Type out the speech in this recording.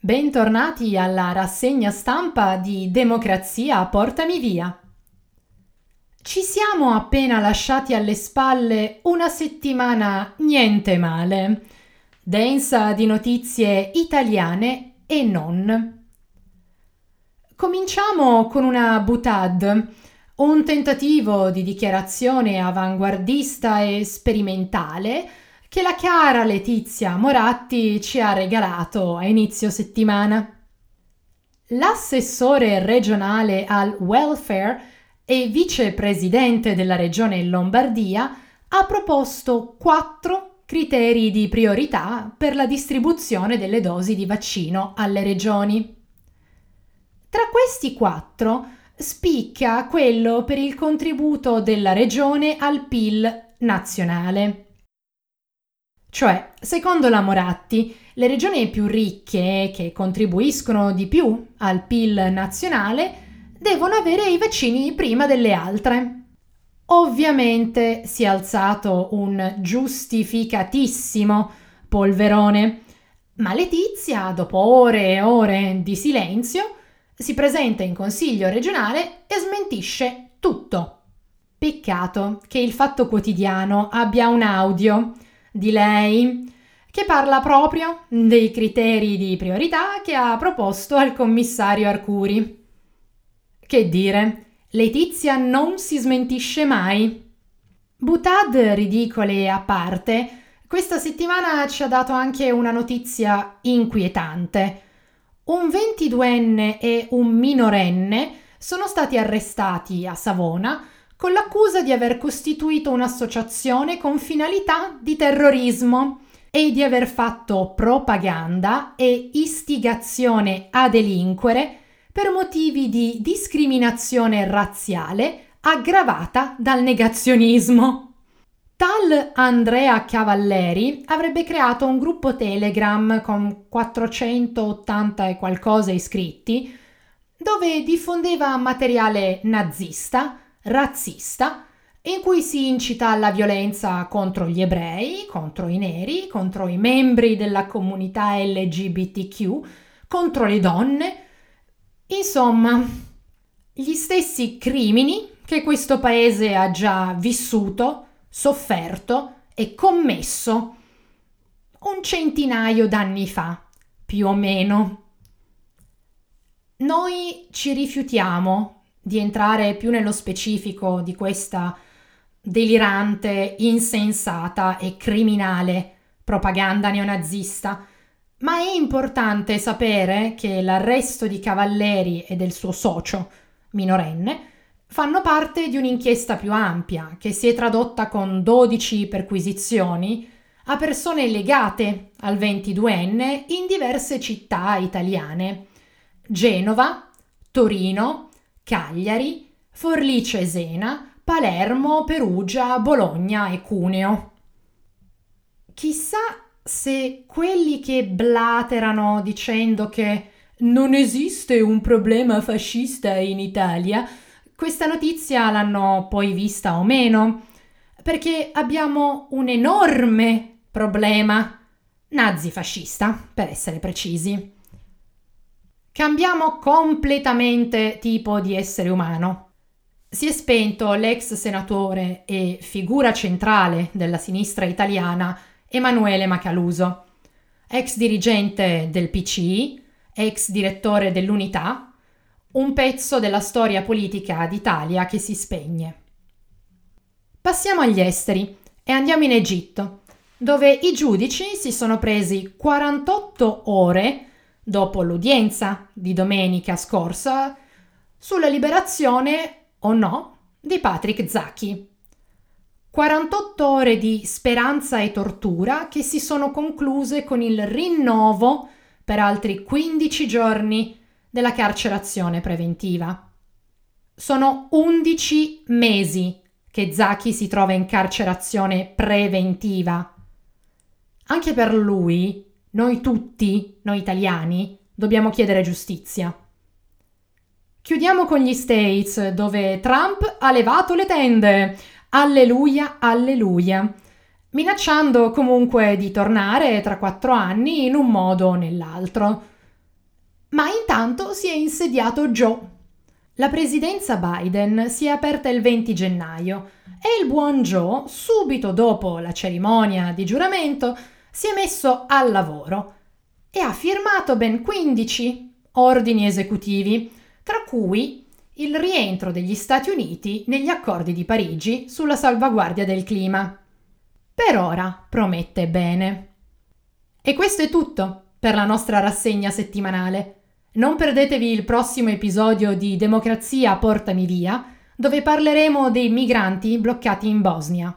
Bentornati alla rassegna stampa di Democrazia Portami Via. Ci siamo appena lasciati alle spalle una settimana niente male, densa di notizie italiane e non. Cominciamo con una butad, un tentativo di dichiarazione avanguardista e sperimentale che la cara Letizia Moratti ci ha regalato a inizio settimana. L'assessore regionale al welfare e vicepresidente della regione Lombardia ha proposto quattro criteri di priorità per la distribuzione delle dosi di vaccino alle regioni. Tra questi quattro spicca quello per il contributo della regione al PIL nazionale. Cioè, secondo la Moratti, le regioni più ricche, che contribuiscono di più al PIL nazionale, devono avere i vaccini prima delle altre. Ovviamente si è alzato un giustificatissimo polverone, ma Letizia, dopo ore e ore di silenzio, si presenta in consiglio regionale e smentisce tutto. Peccato che il Fatto Quotidiano abbia un audio di lei, che parla proprio dei criteri di priorità che ha proposto al commissario Arcuri. Che dire, Letizia non si smentisce mai. Butad ridicole a parte, questa settimana ci ha dato anche una notizia inquietante. Un 22enne e un minorenne sono stati arrestati a Savona con l'accusa di aver costituito un'associazione con finalità di terrorismo e di aver fatto propaganda e istigazione a delinquere per motivi di discriminazione razziale aggravata dal negazionismo. Tal Andrea Cavalleri avrebbe creato un gruppo Telegram con 480 e qualcosa iscritti dove diffondeva materiale nazista, razzista in cui si incita alla violenza contro gli ebrei, contro i neri, contro i membri della comunità LGBTQ, contro le donne, insomma, gli stessi crimini che questo paese ha già vissuto, sofferto e commesso un centinaio d'anni fa, più o meno. Noi ci rifiutiamo di entrare più nello specifico di questa delirante, insensata e criminale propaganda neonazista, ma è importante sapere che l'arresto di Cavalleri e del suo socio, minorenne, fanno parte di un'inchiesta più ampia che si è tradotta con 12 perquisizioni a persone legate al 22enne in diverse città italiane. Genova, Torino, Cagliari, Forlì Cesena, Palermo, Perugia, Bologna e Cuneo. Chissà se quelli che blaterano dicendo che non esiste un problema fascista in Italia, questa notizia l'hanno poi vista o meno, perché abbiamo un enorme problema nazifascista, per essere precisi. Cambiamo completamente tipo di essere umano. Si è spento l'ex senatore e figura centrale della sinistra italiana Emanuele Macaluso, ex dirigente del PCI, ex direttore dell'Unità, un pezzo della storia politica d'Italia che si spegne. Passiamo agli esteri e andiamo in Egitto, dove i giudici si sono presi 48 ore dopo l'udienza di domenica scorsa sulla liberazione o no di Patrick Zacchi. 48 ore di speranza e tortura che si sono concluse con il rinnovo per altri 15 giorni della carcerazione preventiva. Sono 11 mesi che Zaki si trova in carcerazione preventiva. Anche per lui, noi tutti, noi italiani, dobbiamo chiedere giustizia. Chiudiamo con gli States, dove Trump ha levato le tende. Alleluia, alleluia. Minacciando comunque di tornare tra quattro anni in un modo o nell'altro. Ma intanto si è insediato Joe. La presidenza Biden si è aperta il 20 gennaio e il buon Joe, subito dopo la cerimonia di giuramento, si è messo al lavoro e ha firmato ben 15 ordini esecutivi, tra cui il rientro degli Stati Uniti negli accordi di Parigi sulla salvaguardia del clima. Per ora promette bene. E questo è tutto per la nostra rassegna settimanale. Non perdetevi il prossimo episodio di Democrazia Portami Via, dove parleremo dei migranti bloccati in Bosnia.